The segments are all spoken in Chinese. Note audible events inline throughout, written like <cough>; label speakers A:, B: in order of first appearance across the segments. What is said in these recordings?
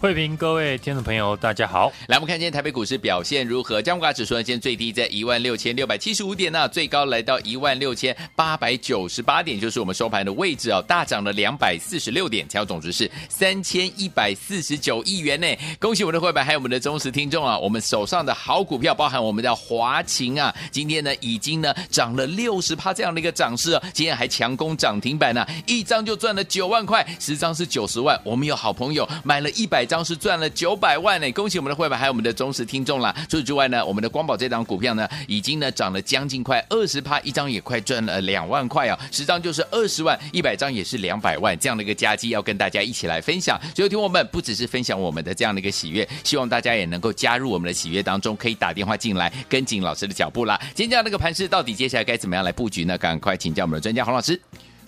A: 慧平，各位听众朋友，大家好。
B: 来，我们看今天台北股市表现如何？加权指数呢，今天最低在一万六千六百七十五点呢，最高来到一万六千八百九十八点，就是我们收盘的位置哦，大涨了两百四十六点，成交总值是三千一百四十九亿元呢。恭喜我们的会员，还有我们的忠实听众啊！我们手上的好股票，包含我们的华勤啊，今天呢已经呢涨了六十趴这样的一个涨势哦，今天还强攻涨停板呢，一张就赚了九万块，十张是九十万。我们有好朋友买了一百。张是赚了九百万呢，恭喜我们的会员，还有我们的忠实听众啦。除此之外呢，我们的光宝这张股票呢，已经呢涨了将近快二十趴，一张也快赚了两万块啊，十张就是二十万，一百张也是两百万，这样的一个佳绩要跟大家一起来分享。所以听我们不只是分享我们的这样的一个喜悦，希望大家也能够加入我们的喜悦当中，可以打电话进来跟紧老师的脚步啦。今天这样的一个盘势，到底接下来该怎么样来布局呢？赶快请教我们的专家洪老师。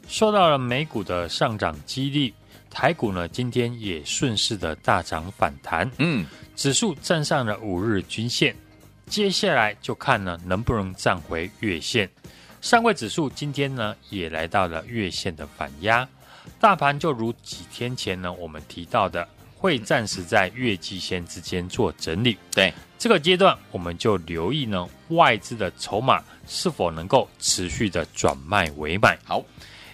A: 受到了美股的上涨激励。台股呢，今天也顺势的大涨反弹，嗯，指数站上了五日均线，接下来就看呢能不能站回月线。上位指数今天呢也来到了月线的反压，大盘就如几天前呢我们提到的，会暂时在月季线之间做整理。
B: 对，
A: 这个阶段我们就留意呢外资的筹码是否能够持续的转卖为买。
B: 好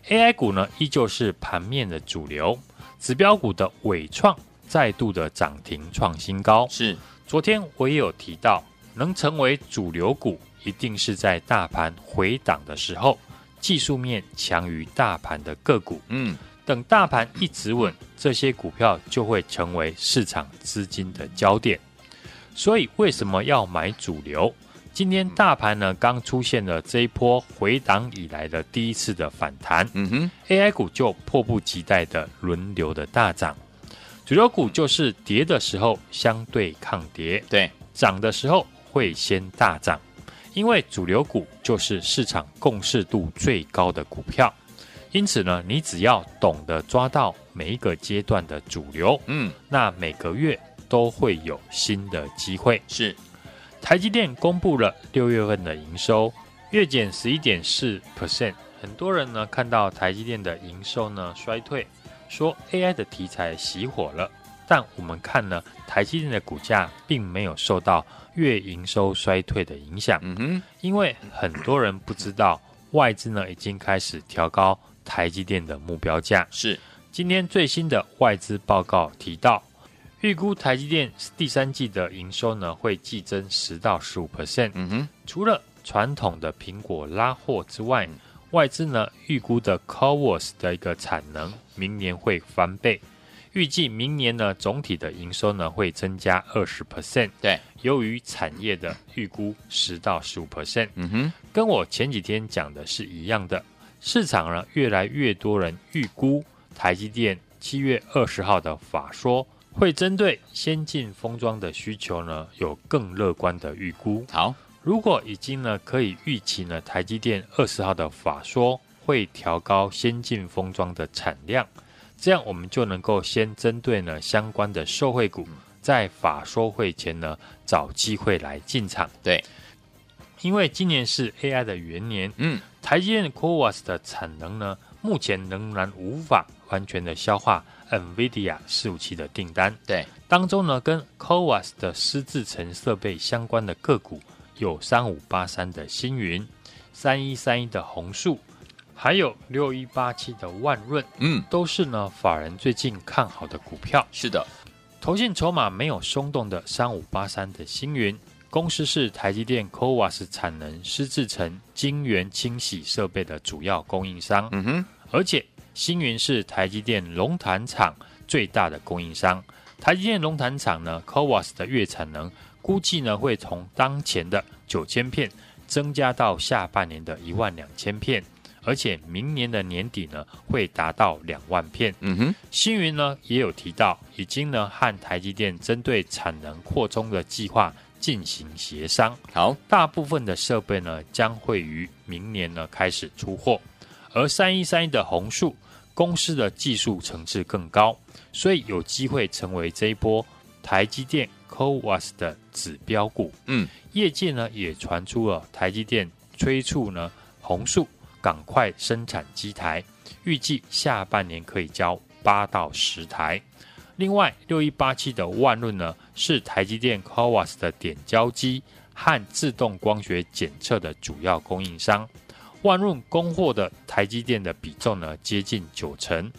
A: ，AI 股呢依旧是盘面的主流。指标股的尾创再度的涨停创新高，
B: 是
A: 昨天我也有提到，能成为主流股，一定是在大盘回档的时候，技术面强于大盘的个股。嗯，等大盘一直稳，这些股票就会成为市场资金的焦点。所以为什么要买主流？今天大盘呢，刚出现了这一波回档以来的第一次的反弹，嗯哼，AI 股就迫不及待的轮流的大涨，主流股就是跌的时候相对抗跌，
B: 对，
A: 涨的时候会先大涨，因为主流股就是市场共识度最高的股票，因此呢，你只要懂得抓到每一个阶段的主流，嗯，那每个月都会有新的机会，
B: 是。
A: 台积电公布了六月份的营收，月减十一点四 percent。很多人呢看到台积电的营收呢衰退，说 AI 的题材熄火了。但我们看呢，台积电的股价并没有受到月营收衰退的影响。嗯哼，因为很多人不知道外资呢已经开始调高台积电的目标价。
B: 是，
A: 今天最新的外资报告提到。预估台积电第三季的营收呢会季增十到十五 percent。嗯哼，除了传统的苹果拉货之外，嗯、外资呢预估的 CoWoS 的一个产能明年会翻倍，预计明年呢总体的营收呢会增加二十 percent。
B: 对，
A: 由于产业的预估十到十五 percent。嗯哼，跟我前几天讲的是一样的，市场呢越来越多人预估台积电七月二十号的法说。会针对先进封装的需求呢，有更乐观的预估。
B: 好，
A: 如果已经呢可以预期呢，台积电二十号的法说会调高先进封装的产量，这样我们就能够先针对呢相关的受惠股，在法说会前呢找机会来进场。
B: 对，
A: 因为今年是 AI 的元年，嗯，台积电 CoWoS 的产能呢，目前仍然无法完全的消化。NVIDIA 伺服器的订单，
B: 对，
A: 当中呢，跟 CoWAS 的湿制成设备相关的个股有三五八三的星云，三一三一的红树，还有六一八七的万润，嗯，都是呢法人最近看好的股票。
B: 是的，
A: 投信筹码没有松动的三五八三的星云，公司是台积电 CoWAS 产能湿制成晶圆清洗设备的主要供应商。嗯哼，而且。星云是台积电龙潭厂最大的供应商。台积电龙潭厂呢，CoWoS 的月产能估计呢会从当前的九千片增加到下半年的一万两千片，而且明年的年底呢会达到两万片。
B: 嗯哼，
A: 星云呢也有提到，已经呢和台积电针对产能扩充的计划进行协商。
B: 好，
A: 大部分的设备呢将会于明年呢开始出货，而三一三一的弘塑公司的技术层次更高，所以有机会成为这一波台积电 CoWAS 的指标股。
B: 嗯，
A: 业界呢也传出了台积电催促呢红树赶快生产机台，预计下半年可以交八到十台。另外，六一八七的万润呢是台积电 CoWAS 的点胶机和自动光学检测的主要供应商。万润供货的台积电的比重呢接近九成。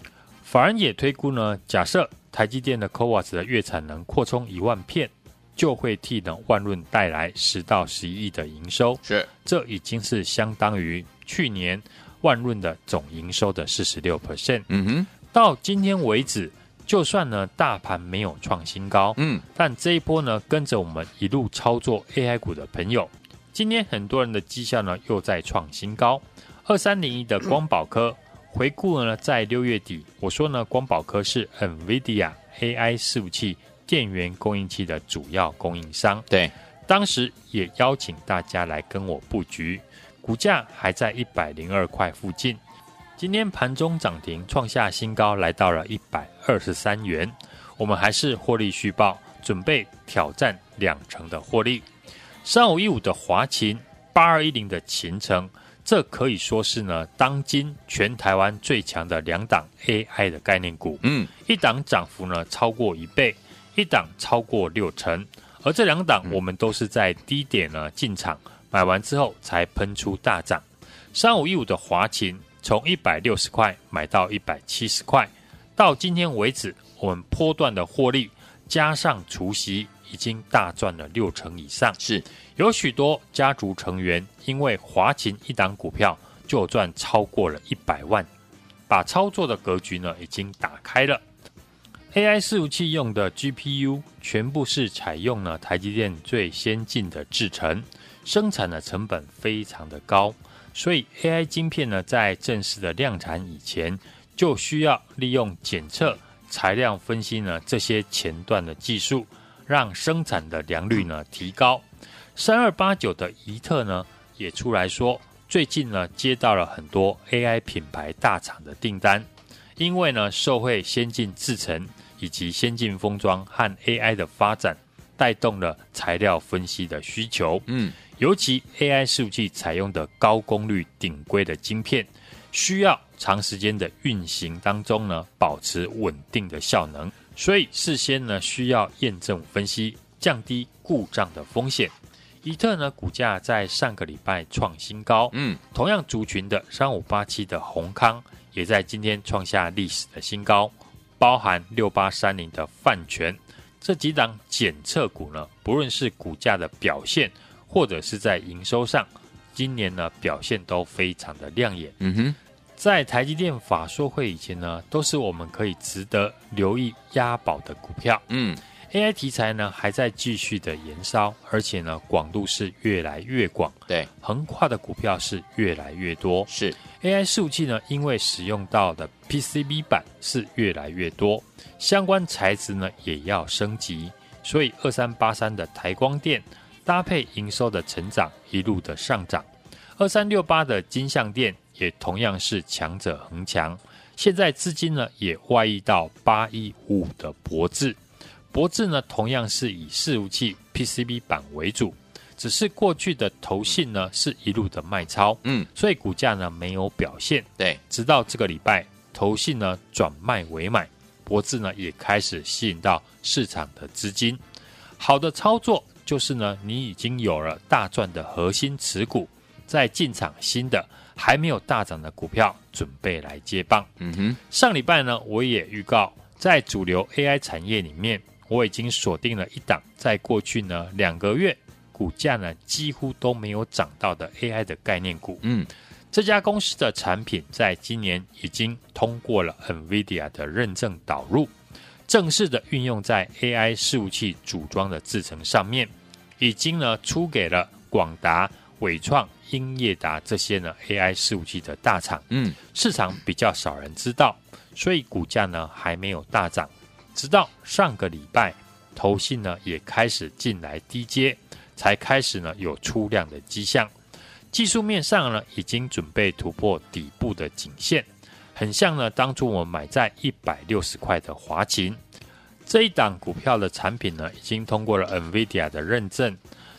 A: 法人也推估呢，假设台积电的 CoWoS 的月产能扩充一万片，就会替呢万润带来十到十一亿的营收。
B: 是，
A: 这已经是相当于去年万润的总营收的四十六 percent。
B: 嗯哼，
A: 到今天为止，就算呢大盘没有创新高，
B: 嗯，
A: 但这一波呢跟着我们一路操作 AI 股的朋友，今天很多人的绩效呢又在创新高。二三零一的光宝科。<coughs> 回顾呢，在六月底，我说呢，光宝科是 NVIDIA AI 伺服器电源供应器的主要供应商。
B: 对，
A: 当时也邀请大家来跟我布局，股价还在一百零二块附近。今天盘中涨停，创下新高，来到了一百二十三元。我们还是获利续报，准备挑战两成的获利。三五一五的华勤，八二一零的勤诚。这可以说是呢，当今全台湾最强的两档 AI 的概念股。
B: 嗯，
A: 一档涨幅呢超过一倍，一档超过六成。而这两档我们都是在低点呢进场，买完之后才喷出大涨。三五一五的华勤从一百六十块买到一百七十块，到今天为止，我们波段的获利加上除息，已经大赚了六成以上。
B: 是。
A: 有许多家族成员因为华勤一档股票就赚超过了一百万，把操作的格局呢已经打开了。AI 伺服器用的 GPU 全部是采用了台积电最先进的制程，生产的成本非常的高，所以 AI 晶片呢在正式的量产以前，就需要利用检测、材料分析呢这些前段的技术，让生产的良率呢提高。三二八九的宜特呢，也出来说，最近呢接到了很多 AI 品牌大厂的订单，因为呢受惠先进制程以及先进封装和 AI 的发展，带动了材料分析的需求。
B: 嗯，
A: 尤其 AI 伺服器采用的高功率顶规的晶片，需要长时间的运行当中呢，保持稳定的效能，所以事先呢需要验证分析，降低故障的风险。宜特呢，股价在上个礼拜创新高。
B: 嗯，
A: 同样族群的三五八七的宏康也在今天创下历史的新高，包含六八三零的泛全这几档检测股呢，不论是股价的表现，或者是在营收上，今年呢表现都非常的亮眼。
B: 嗯哼，
A: 在台积电法说会以前呢，都是我们可以值得留意押宝的股票。
B: 嗯。
A: AI 题材呢还在继续的延烧，而且呢广度是越来越广，
B: 对，
A: 横跨的股票是越来越多。
B: 是
A: AI 伺服器呢，因为使用到的 PCB 板是越来越多，相关材质呢也要升级，所以二三八三的台光电搭配营收的成长，一路的上涨。二三六八的金像电也同样是强者恒强，现在资金呢也外溢到八一五的博智。博智呢，同样是以伺服器 PCB 板为主，只是过去的投信呢是一路的卖超，
B: 嗯，
A: 所以股价呢没有表现。
B: 对，
A: 直到这个礼拜，投信呢转卖为买，博智呢也开始吸引到市场的资金。好的操作就是呢，你已经有了大赚的核心持股，在进场新的还没有大涨的股票，准备来接棒。
B: 嗯哼，
A: 上礼拜呢，我也预告在主流 AI 产业里面。我已经锁定了一档，在过去呢两个月股价呢几乎都没有涨到的 AI 的概念股。
B: 嗯，
A: 这家公司的产品在今年已经通过了 NVIDIA 的认证导入，正式的运用在 AI 伺服器组装的制程上面，已经呢出给了广达、伟创、英业达这些呢 AI 伺服器的大厂，嗯，市场比较少人知道，所以股价呢还没有大涨。直到上个礼拜，投信呢也开始进来低接，才开始呢有出量的迹象。技术面上呢已经准备突破底部的颈线，很像呢当初我们买在一百六十块的华擎。这一档股票的产品呢，已经通过了 NVIDIA 的认证，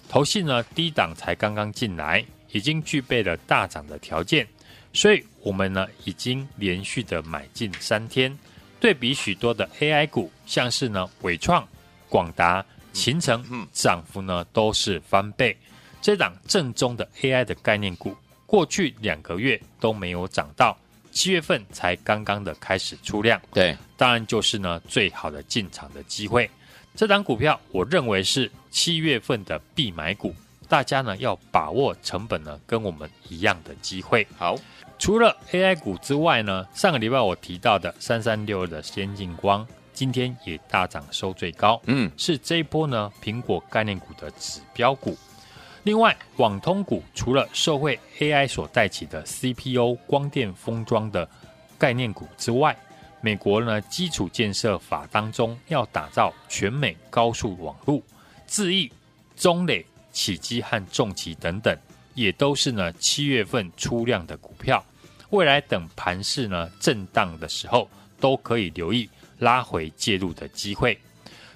A: 投信呢低档才刚刚进来，已经具备了大涨的条件，所以我们呢已经连续的买进三天。对比许多的 AI 股，像是呢伟创、广达、勤诚，涨幅呢都是翻倍。这档正宗的 AI 的概念股，过去两个月都没有涨到。七月份才刚刚的开始出量，
B: 对，
A: 当然就是呢最好的进场的机会。这档股票我认为是七月份的必买股，大家呢要把握成本呢跟我们一样的机会。
B: 好，
A: 除了 AI 股之外呢，上个礼拜我提到的三三六二的先进光，今天也大涨收最高，嗯，是这一波呢苹果概念股的指标股。另外，网通股除了社会 AI 所带起的 CPU 光电封装的概念股之外，美国呢基础建设法当中要打造全美高速网路，自意、中磊、启碁和重骑等等，也都是呢七月份出量的股票。未来等盘势呢震荡的时候，都可以留意拉回介入的机会。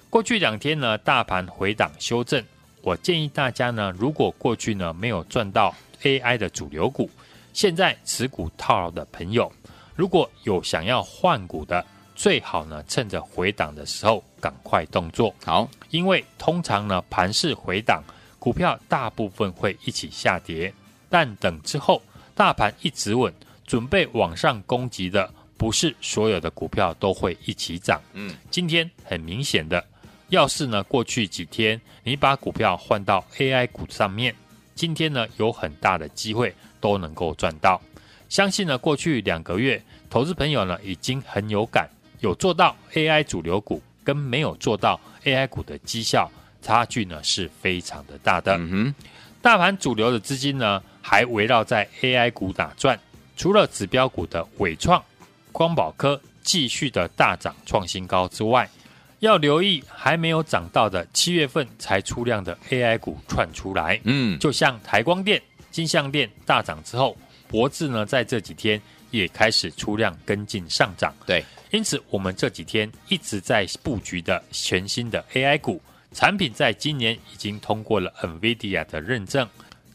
A: 过去两天呢，大盘回档修正。我建议大家呢，如果过去呢没有赚到 AI 的主流股，现在持股套牢的朋友，如果有想要换股的，最好呢趁着回档的时候赶快动作。
B: 好，
A: 因为通常呢盘势回档，股票大部分会一起下跌，但等之后大盘一直稳，准备往上攻击的，不是所有的股票都会一起涨。嗯，今天很明显的。要是呢，过去几天你把股票换到 AI 股上面，今天呢有很大的机会都能够赚到。相信呢，过去两个月投资朋友呢已经很有感，有做到 AI 主流股跟没有做到 AI 股的绩效差距呢是非常的大的。嗯哼，大盘主流的资金呢还围绕在 AI 股打转，除了指标股的伟创、光宝科继续的大涨创新高之外。要留意还没有涨到的七月份才出量的 AI 股窜出来，嗯，就像台光电、金像电大涨之后，博智呢在这几天也开始出量跟进上涨，
B: 对，
A: 因此我们这几天一直在布局的全新的 AI 股产品，在今年已经通过了 NVIDIA 的认证，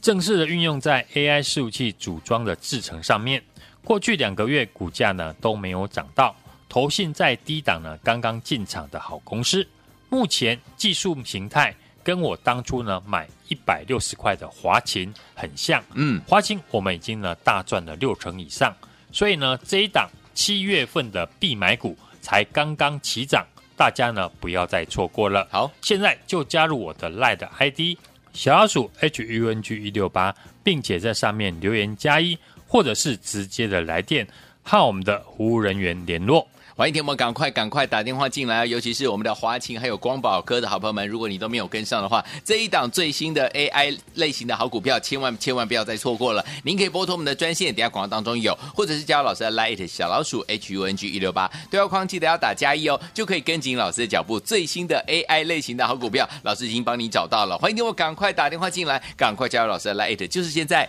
A: 正式的运用在 AI 伺服器组装的制程上面。过去两个月股价呢都没有涨到。投信在低档呢，刚刚进场的好公司，目前技术形态跟我当初呢买一百六十块的华擎很像，嗯，华擎我们已经呢大赚了六成以上，所以呢这一档七月份的必买股才刚刚起涨，大家呢不要再错过了。
B: 好，
A: 现在就加入我的 LINE 的 ID 小老鼠 H U N G 一六八，并且在上面留言加一，或者是直接的来电和我们的服务人员联络。
B: 欢迎听我们赶快赶快打电话进来！尤其是我们的华擎还有光宝科的好朋友们，如果你都没有跟上的话，这一档最新的 AI 类型的好股票，千万千万不要再错过了。您可以拨通我们的专线，等下广告当中有，或者是加入老师的 Light 小老鼠 H U N G 一六八对话框，记得要打加一哦，就可以跟紧老师的脚步。最新的 AI 类型的好股票，老师已经帮你找到了。欢迎听我赶快打电话进来，赶快加入老师的 Light，就是现在。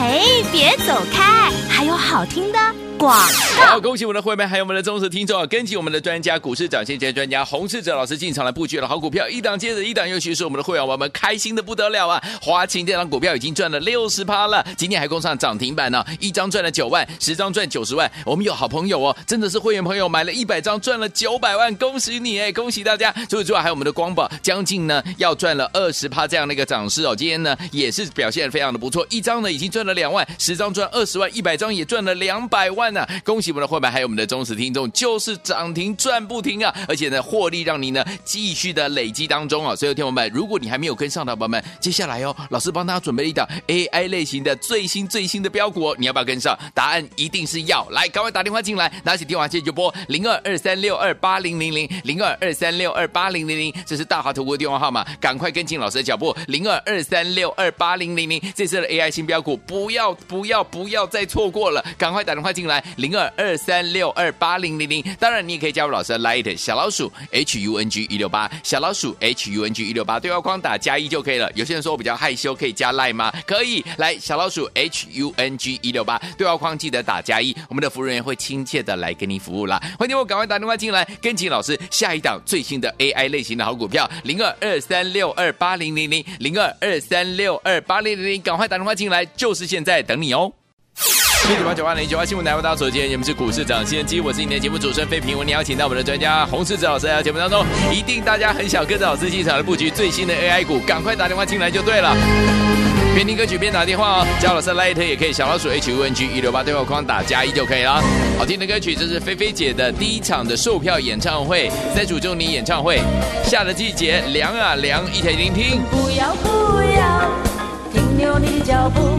C: 嘿，别走开，还有好听的。广
B: 好，恭喜我们的会员，还有我们的忠实听众啊！跟紧我们的专家，股市涨先机专家洪世哲老师进场来布局了好股票，一档接着一档，尤其是我们的会员，我们开心的不得了啊！华擎这档股票已经赚了六十趴了，今天还攻上涨停板呢，一张赚了九万，十张赚九十万。我们有好朋友哦，真的是会员朋友买了一百张赚了九百万，恭喜你哎，恭喜大家！除此之外，还有我们的光宝，将近呢要赚了二十趴这样的一个涨势哦，今天呢也是表现非常的不错，一张呢已经赚了两万，十张赚二十万，一百张也赚了两百万。万呢、啊！恭喜我们的会员，还有我们的忠实听众，就是涨停赚不停啊！而且呢，获利让您呢继续的累积当中啊！所以，听友们，如果你还没有跟上的宝宝们，接下来哦，老师帮大家准备一档 AI 类型的最新最新的标股哦，你要不要跟上？答案一定是要！来，赶快打电话进来，拿起电话接就拨零二二三六二八零零零零二二三六二八零零零，这是大华投顾的电话号码，赶快跟进老师的脚步，零二二三六二八零零零，这次的 AI 新标股，不要不要不要再错过了，赶快打电话进来，零二二三六二八零零零。当然，你也可以加入老师的 Light 小老鼠 H U N G 一六八，小老鼠 H U N G 一六八，对话框打加一就可以了。有些人说我比较害羞，可以加 Light 吗？可以，来小老鼠 H U N G 一六八，对话框记得打加一，我们的服务人员会亲切的来给你服务啦。欢迎我赶快打电话进来，跟紧老师下一档最新的 AI 类型的好股票，零二二三六二八零零零零二二三六二八零零零，赶快打电话进来，就是现在等你哦。一九八九八零九八新闻台为大家所见，节目是股市涨先机，我是你的节目主持人费平，我们邀请到我们的专家 <laughs> 洪世哲老师来到节目当中，一定大家很想跟着老师进场的布局最新的 AI 股，赶快打电话进来就对了。边听歌曲边打电话哦，加老师 Light 也可以，小老鼠 H U N G 一六八对话框打加一就可以了。好听的歌曲，这是菲菲姐的第一场的售票演唱会，在主中你演唱会，夏的季节凉啊凉，一起聆听。
D: 不要不要停留你的脚步，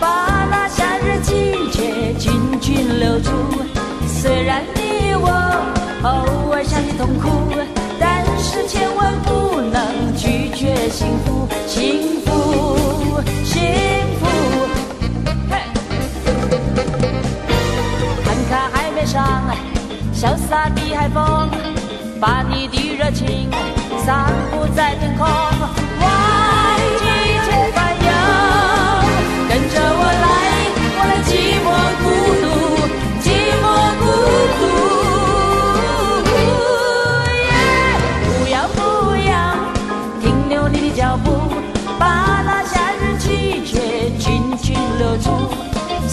D: 把那夏日季节紧紧留住。虽然你我偶尔想起痛苦，但是千万不能拒绝幸福，幸福。幸福，看看海面上潇洒的海风，把你的热情散布在天空。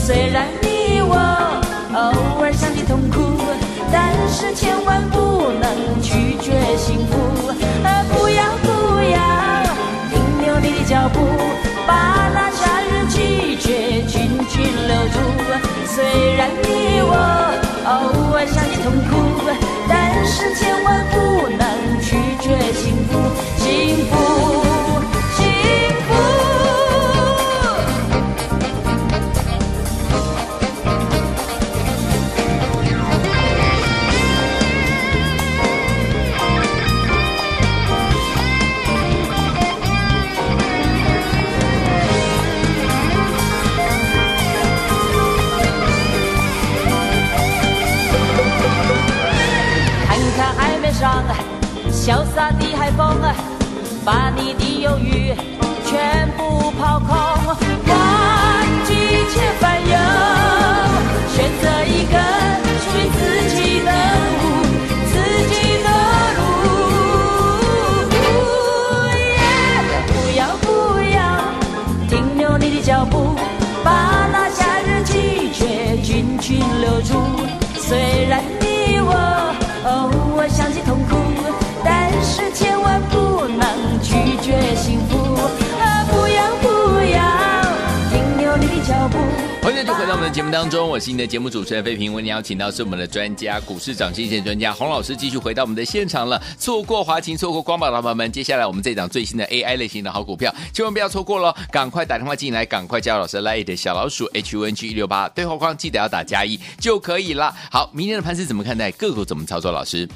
D: 虽然你我偶尔想起痛苦，但是千万不能拒绝幸福。
B: 当中，我是你的节目主持人费平。为你邀请到是我们的专家，股市涨跌专家洪老师，继续回到我们的现场了。错过华勤，错过光宝的朋友们，接下来我们这档最新的 AI 类型的好股票，千万不要错过喽！赶快打电话进来，赶快加入老师 Light 小老鼠 H U N G 一六八对话框，记得要打加一就可以了。好，明天的盘是怎么看待？个股怎么操作？老师？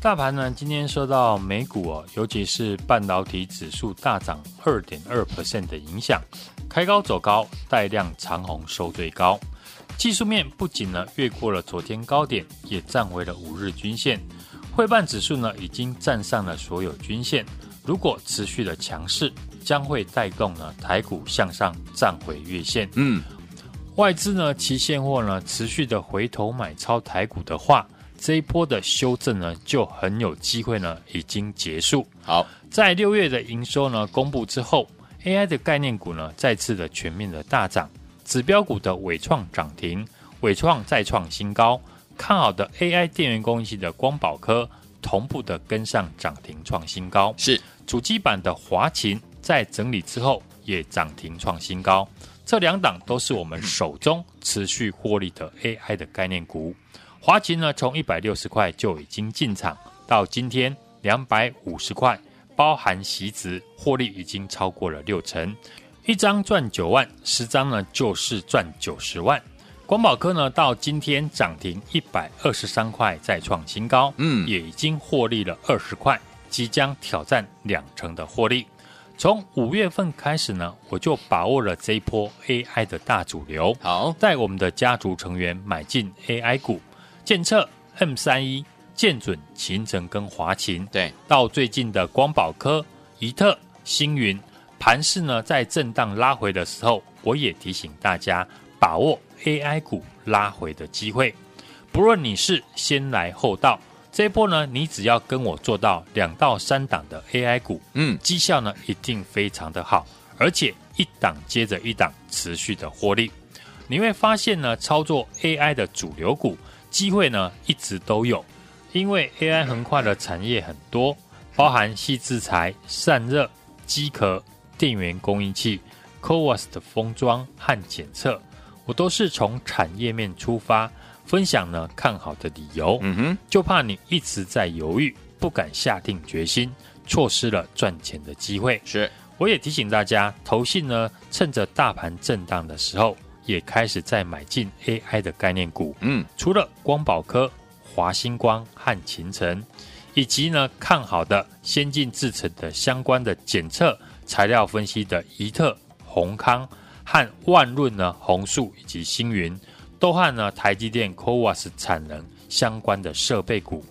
A: 大盘呢，今天受到美股哦，尤其是半导体指数大涨二点二 percent 的影响，开高走高，带量长红收最高。技术面不仅呢越过了昨天高点，也站回了五日均线。汇半指数呢已经站上了所有均线，如果持续的强势，将会带动呢台股向上站回月线。嗯，外资呢期现货呢持续的回头买超台股的话。这一波的修正呢，就很有机会呢，已经结束。
B: 好，
A: 在六月的营收呢公布之后，AI 的概念股呢再次的全面的大涨，指标股的伟创涨停，伟创再创新高，看好的 AI 电源供应器的光宝科同步的跟上涨停创新高。
B: 是，
A: 主机板的华勤在整理之后也涨停创新高。这两档都是我们手中持续获利的 AI 的概念股。华勤呢，从一百六十块就已经进场，到今天两百五十块，包含席值获利已经超过了六成，一张赚九万，十张呢就是赚九十万。光宝科呢，到今天涨停一百二十三块，再创新高，嗯，也已经获利了二十块，即将挑战两成的获利。从五月份开始呢，我就把握了这一波 AI 的大主流，好，带我们的家族成员买进 AI 股。建测 M 三一、建准、勤诚跟华勤，对，到最近的光宝科、宜特、星云，盘势呢在震荡拉回的时候，我也提醒大家把握 AI 股拉回的机会。不论你是先来后到，这一波呢，你只要跟我做到两到三档的 AI 股，嗯，绩效呢一定非常的好，而且一档接着一档持续的获利。你会发现呢，操作 AI 的主流股。机会呢一直都有，因为 AI 横跨的产业很多，包含细制材、散热、机壳、电源供应器、CoWoS 的封装和检测，我都是从产业面出发分享呢看好的理由。嗯哼，就怕你一直在犹豫，不敢下定决心，错失了赚钱的机会。是，我也提醒大家，投信呢趁着大盘震荡的时候。也开始在买进 AI 的概念股，嗯，除了光宝科、华星光和勤诚，以及呢看好的先进制程的相关的检测材料分析的怡特、宏康和万润呢、宏树以及星云，都和呢台积电 CoWAS 产能相关的设备股。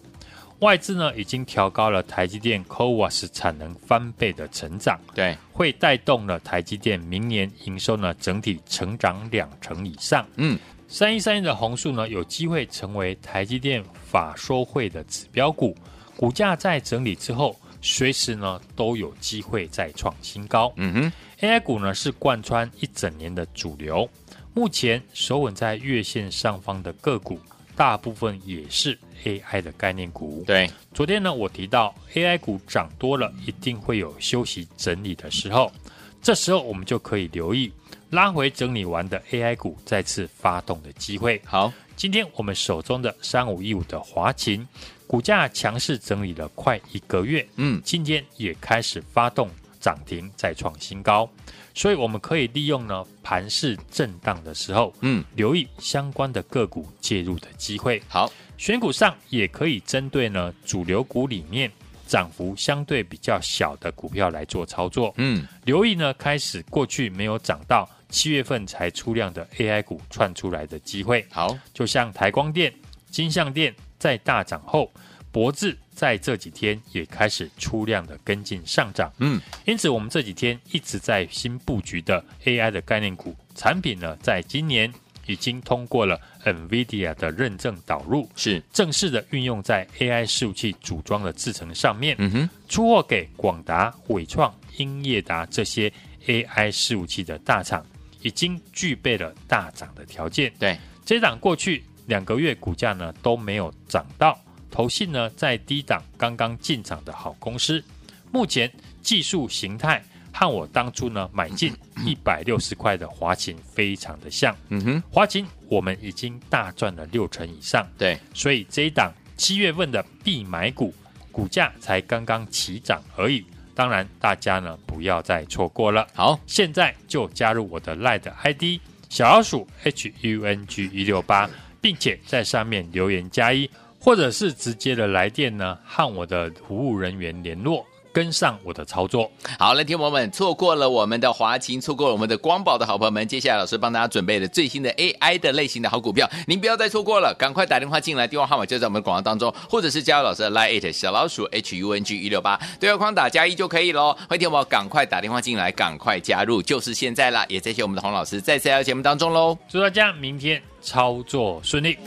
A: 外资呢已经调高了台积电 CoWAS 产能翻倍的成长，对，会带动了台积电明年营收呢整体成长两成以上。嗯，三一三一的宏树呢有机会成为台积电法说会的指标股，股价在整理之后，随时呢都有机会再创新高。嗯哼，AI 股呢是贯穿一整年的主流，目前守稳在月线上方的个股。大部分也是 AI 的概念股。对，昨天呢，我提到 AI 股涨多了，一定会有休息整理的时候，这时候我们就可以留意拉回整理完的 AI 股再次发动的机会。好，今天我们手中的三五一五的华勤，股价强势整理了快一个月，嗯，今天也开始发动。涨停再创新高，所以我们可以利用呢盘势震荡的时候，嗯，留意相关的个股介入的机会。好，选股上也可以针对呢主流股里面涨幅相对比较小的股票来做操作。嗯，留意呢开始过去没有涨到七月份才出量的 AI 股窜出来的机会。好，就像台光电、金像电在大涨后。博智在这几天也开始出量的跟进上涨，嗯，因此我们这几天一直在新布局的 AI 的概念股产品呢，在今年已经通过了 NVIDIA 的认证导入，是。正式的运用在 AI 伺服器组装的制程上面，嗯哼，出货给广达、伟创、英业达这些 AI 伺服器的大厂，已经具备了大涨的条件。对，这档过去两个月股价呢都没有涨到。投信呢，在低档刚刚进场的好公司，目前技术形态和我当初呢买进 <coughs> 一百六十块的华勤非常的像。嗯哼，华勤我们已经大赚了六成以上。对，所以这一档七月份的必买股，股价才刚刚起涨而已。当然，大家呢不要再错过了。好，现在就加入我的 LINE ID 小老鼠 H U N G 一六八，并且在上面留言加一。或者是直接的来电呢，和我的服务人员联络，跟上我的操作。
B: 好，来，听友们，错过了我们的华勤，错过了我们的光宝的好朋友们，接下来老师帮大家准备了最新的 AI 的类型的好股票，您不要再错过了，赶快打电话进来，电话号码就在我们广告当中，或者是加入老师的 Line 小老鼠 H U N G 一六八，对话框打加一就可以喽。欢迎听友们赶快打电话进来，赶快加入，就是现在啦。也谢谢我们的洪老师再次来到节目当中喽，
A: 祝大家明天操作顺利。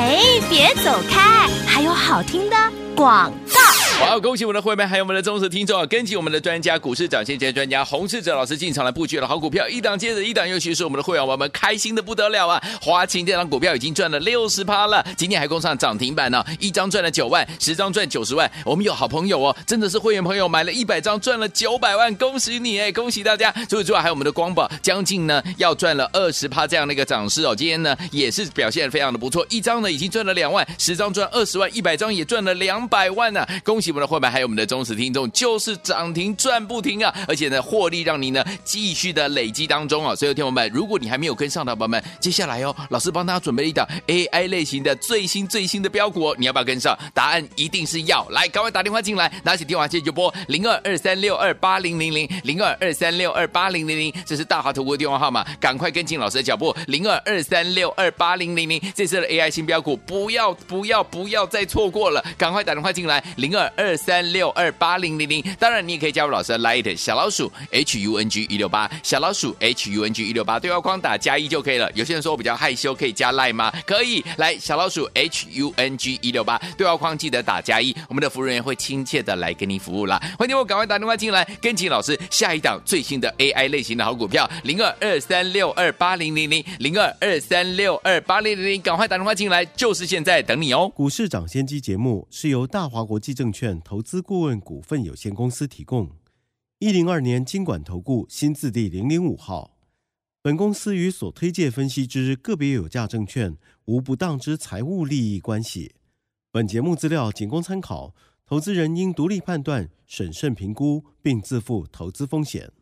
C: 哎，别走开！还有好听的广告。
B: 好，恭喜我们的会员，还有我们的忠实听众啊！跟紧我们的专家，股市涨先机专家洪世哲老师进场来布局的好股票，一档接着一档，尤其是我们的会员，我们开心的不得了啊！华勤这档股票已经赚了六十趴了，今天还攻上涨停板呢，一张赚了九万，十张赚九十万。我们有好朋友哦，真的是会员朋友买了一百张赚了九百万，恭喜你哎，恭喜大家！除此之外，还有我们的光宝，将近呢要赚了二十趴这样的一个涨势哦，今天呢也是表现非常的不错，一张呢已经赚了两万，十张赚二十万，一百张也赚了两百万呢，恭喜！我们的会员还有我们的忠实听众，就是涨停赚不停啊！而且呢，获利让您呢继续的累积当中啊！所有，听友们，如果你还没有跟上的宝宝们，接下来哦，老师帮大家准备了一档 AI 类型的最新最新的标股哦，你要不要跟上？答案一定是要！来，赶快打电话进来，拿起电话线就拨零二二三六二八零零零零二二三六二八零零零，这是大华投顾电话号码，赶快跟进老师的脚步，零二二三六二八零零零，这次的 AI 新标股，不要不要不要再错过了，赶快打电话进来，零二。二三六二八零零零，当然你也可以加入老师的 Light 小老鼠 H U N G 一六八小老鼠 H U N G 一六八对话框打加一就可以了。有些人说我比较害羞，可以加 Light 吗？可以，来小老鼠 H U N G 一六八对话框记得打加一，我们的服务人员会亲切的来给你服务啦。欢迎我赶快打电话进来，跟紧老师下一档最新的 AI 类型的好股票零二二三六二八零零零零二二三六二八零零零，赶快打电话进来，就是现在等你哦。
E: 股市涨先机节目是由大华国际证券。券投资顾问股份有限公司提供，一零二年经管投顾新字第零零五号。本公司与所推介分析之个别有价证券无不当之财务利益关系。本节目资料仅供参考，投资人应独立判断、审慎评估，并自负投资风险。